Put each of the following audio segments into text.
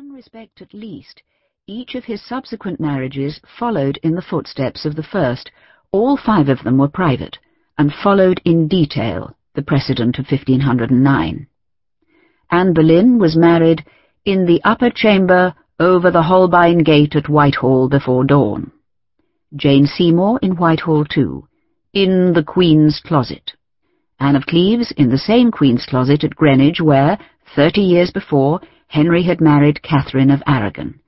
one respect at least, each of his subsequent marriages followed in the footsteps of the first. All five of them were private, and followed in detail the precedent of 1509. Anne Boleyn was married in the upper chamber over the Holbein Gate at Whitehall before dawn. Jane Seymour in Whitehall too, in the Queen's Closet. Anne of Cleves in the same Queen's Closet at Greenwich where, thirty years before, Henry had married Catherine of Aragon,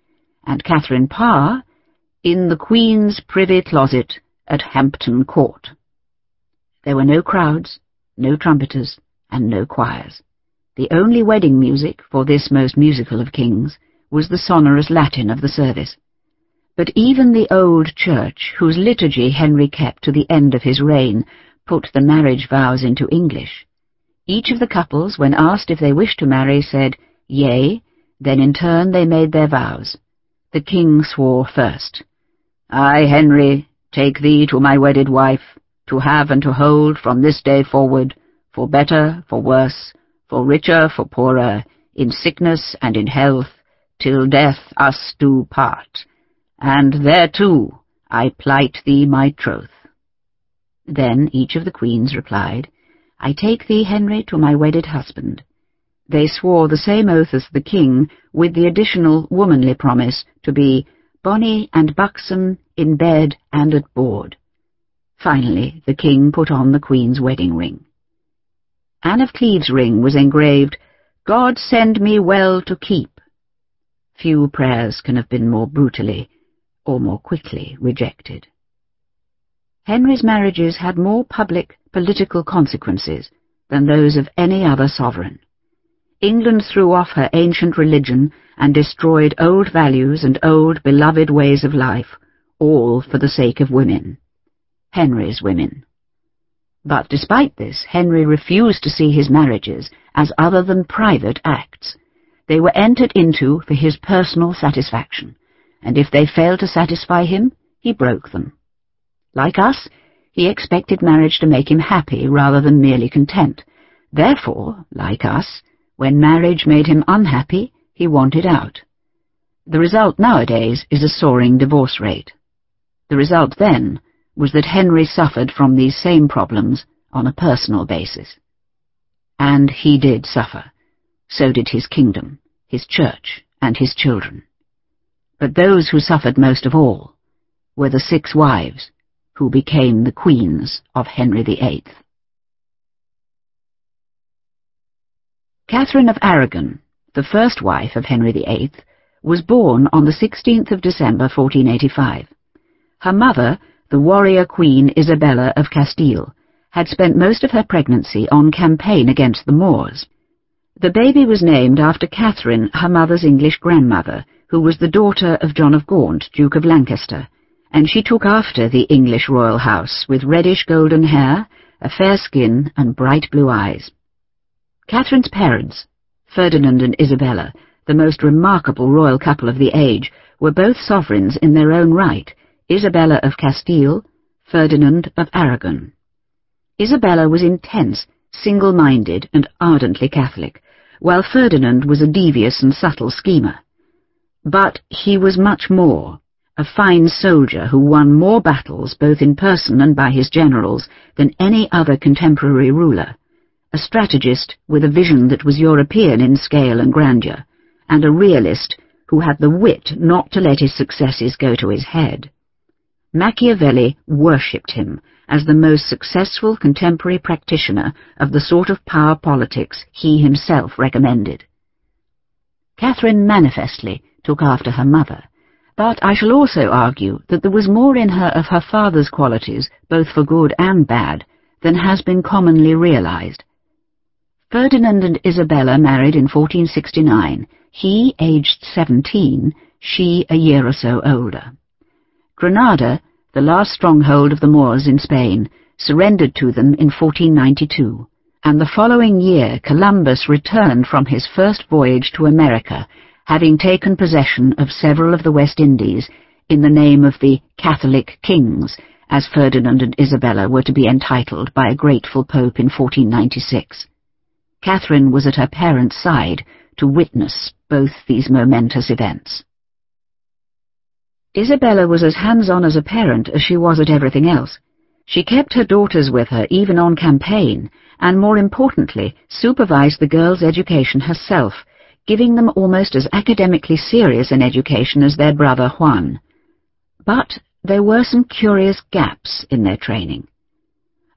and Catherine Parr in the Queen's Privy Closet at Hampton Court. There were no crowds, no trumpeters, and no choirs. The only wedding music for this most musical of kings was the sonorous Latin of the service. But even the old church, whose liturgy Henry kept to the end of his reign, put the marriage vows into English. Each of the couples, when asked if they wished to marry, said, Yea, then in turn they made their vows. The king swore first, I, Henry, take thee to my wedded wife, to have and to hold from this day forward, for better, for worse, for richer, for poorer, in sickness and in health, till death us do part. And thereto I plight thee my troth. Then each of the queens replied, I take thee, Henry, to my wedded husband. They swore the same oath as the king, with the additional womanly promise to be bonny and buxom in bed and at board. Finally, the king put on the queen's wedding ring. Anne of Cleves' ring was engraved, God send me well to keep. Few prayers can have been more brutally or more quickly rejected. Henry's marriages had more public political consequences than those of any other sovereign. England threw off her ancient religion and destroyed old values and old beloved ways of life, all for the sake of women. Henry's women. But despite this, Henry refused to see his marriages as other than private acts. They were entered into for his personal satisfaction, and if they failed to satisfy him, he broke them. Like us, he expected marriage to make him happy rather than merely content. Therefore, like us, when marriage made him unhappy, he wanted out. The result nowadays is a soaring divorce rate. The result then was that Henry suffered from these same problems on a personal basis. And he did suffer. So did his kingdom, his church, and his children. But those who suffered most of all were the six wives who became the queens of Henry VIII. Catherine of Aragon, the first wife of Henry VIII, was born on the 16th of December 1485. Her mother, the warrior queen Isabella of Castile, had spent most of her pregnancy on campaign against the Moors. The baby was named after Catherine, her mother's English grandmother, who was the daughter of John of Gaunt, Duke of Lancaster, and she took after the English royal house with reddish golden hair, a fair skin, and bright blue eyes. Catherine's parents, Ferdinand and Isabella, the most remarkable royal couple of the age, were both sovereigns in their own right, Isabella of Castile, Ferdinand of Aragon. Isabella was intense, single-minded, and ardently Catholic, while Ferdinand was a devious and subtle schemer. But he was much more, a fine soldier who won more battles both in person and by his generals than any other contemporary ruler, a strategist with a vision that was European in scale and grandeur, and a realist who had the wit not to let his successes go to his head. Machiavelli worshipped him as the most successful contemporary practitioner of the sort of power politics he himself recommended. Catherine manifestly took after her mother, but I shall also argue that there was more in her of her father's qualities, both for good and bad, than has been commonly realized. Ferdinand and Isabella married in 1469, he aged seventeen, she a year or so older. Granada, the last stronghold of the Moors in Spain, surrendered to them in 1492, and the following year Columbus returned from his first voyage to America, having taken possession of several of the West Indies in the name of the Catholic kings, as Ferdinand and Isabella were to be entitled by a grateful pope in 1496. Catherine was at her parents' side to witness both these momentous events. Isabella was as hands-on as a parent as she was at everything else. She kept her daughters with her even on campaign, and more importantly, supervised the girls' education herself, giving them almost as academically serious an education as their brother Juan. But there were some curious gaps in their training.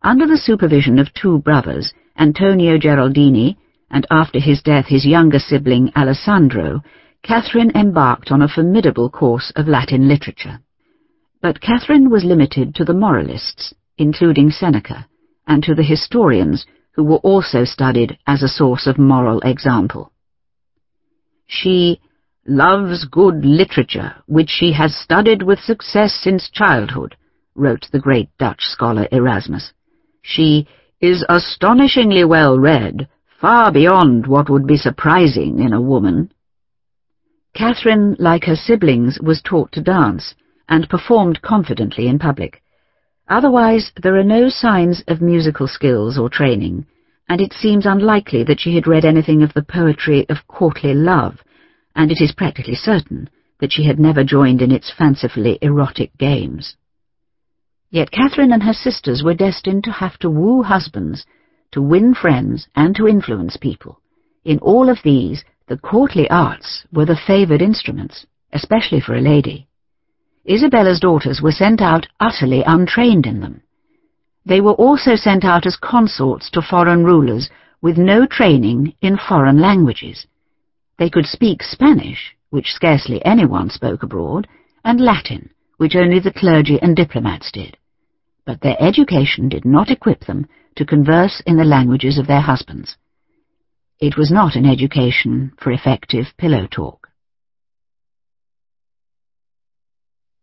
Under the supervision of two brothers, Antonio Geraldini, and after his death his younger sibling Alessandro, Catherine embarked on a formidable course of Latin literature. But Catherine was limited to the moralists, including Seneca, and to the historians, who were also studied as a source of moral example. She loves good literature, which she has studied with success since childhood, wrote the great Dutch scholar Erasmus. She is astonishingly well read, far beyond what would be surprising in a woman. Catherine, like her siblings, was taught to dance, and performed confidently in public. Otherwise, there are no signs of musical skills or training, and it seems unlikely that she had read anything of the poetry of courtly love, and it is practically certain that she had never joined in its fancifully erotic games. Yet Catherine and her sisters were destined to have to woo husbands, to win friends, and to influence people. In all of these, the courtly arts were the favoured instruments, especially for a lady. Isabella's daughters were sent out utterly untrained in them. They were also sent out as consorts to foreign rulers with no training in foreign languages. They could speak Spanish, which scarcely anyone spoke abroad, and Latin, which only the clergy and diplomats did. But their education did not equip them to converse in the languages of their husbands. It was not an education for effective pillow talk.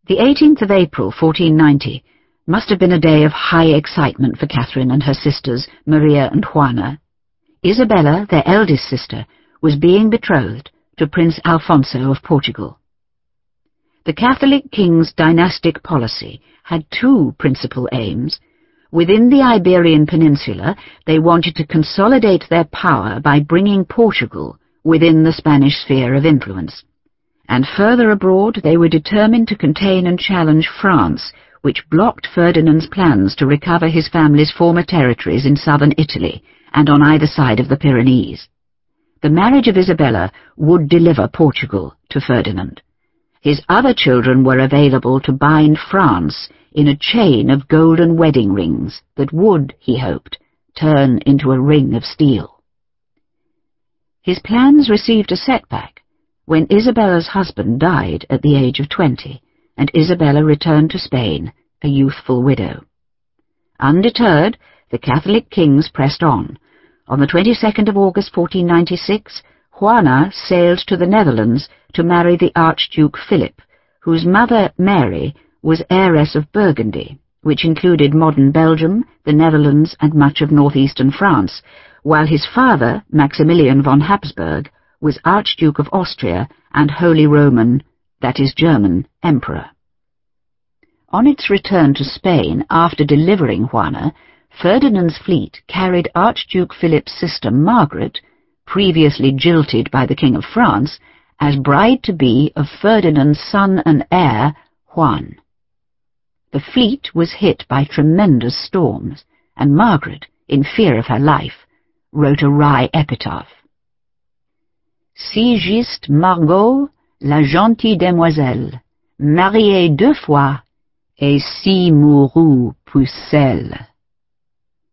The 18th of April, 1490, must have been a day of high excitement for Catherine and her sisters, Maria and Juana. Isabella, their eldest sister, was being betrothed to Prince Alfonso of Portugal. The Catholic king's dynastic policy had two principal aims Within the Iberian Peninsula, they wanted to consolidate their power by bringing Portugal within the Spanish sphere of influence. And further abroad, they were determined to contain and challenge France, which blocked Ferdinand's plans to recover his family's former territories in southern Italy and on either side of the Pyrenees. The marriage of Isabella would deliver Portugal to Ferdinand. His other children were available to bind France in a chain of golden wedding rings that would, he hoped, turn into a ring of steel. His plans received a setback when Isabella's husband died at the age of twenty, and Isabella returned to Spain, a youthful widow. Undeterred, the Catholic kings pressed on. On the 22nd of August 1496, Juana sailed to the Netherlands to marry the Archduke Philip, whose mother, Mary, was heiress of Burgundy, which included modern Belgium, the Netherlands, and much of northeastern France, while his father, Maximilian von Habsburg, was Archduke of Austria and Holy Roman, that is German, Emperor. On its return to Spain after delivering Juana, Ferdinand's fleet carried Archduke Philip's sister Margaret, previously jilted by the King of France, as bride-to-be of Ferdinand's son and heir, Juan. The fleet was hit by tremendous storms, and Margaret, in fear of her life, wrote a wry epitaph. Si giste Margot, la gentille demoiselle, mariée deux fois, et si mourut pucelle.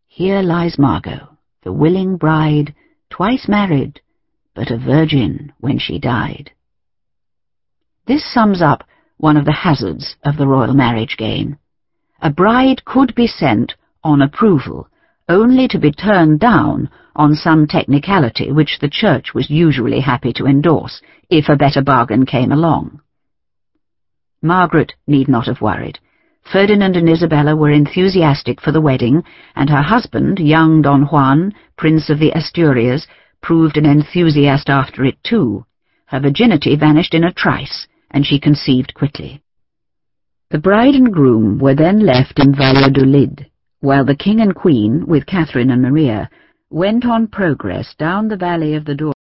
Here lies Margot, the willing bride, twice married, but a virgin when she died. This sums up one of the hazards of the royal marriage game. A bride could be sent on approval, only to be turned down on some technicality which the Church was usually happy to endorse, if a better bargain came along. Margaret need not have worried. Ferdinand and Isabella were enthusiastic for the wedding, and her husband, young Don Juan, Prince of the Asturias, proved an enthusiast after it too. Her virginity vanished in a trice, and she conceived quickly. The bride and groom were then left in Valladolid, while the king and queen, with Catherine and Maria, went on progress down the valley of the Douro.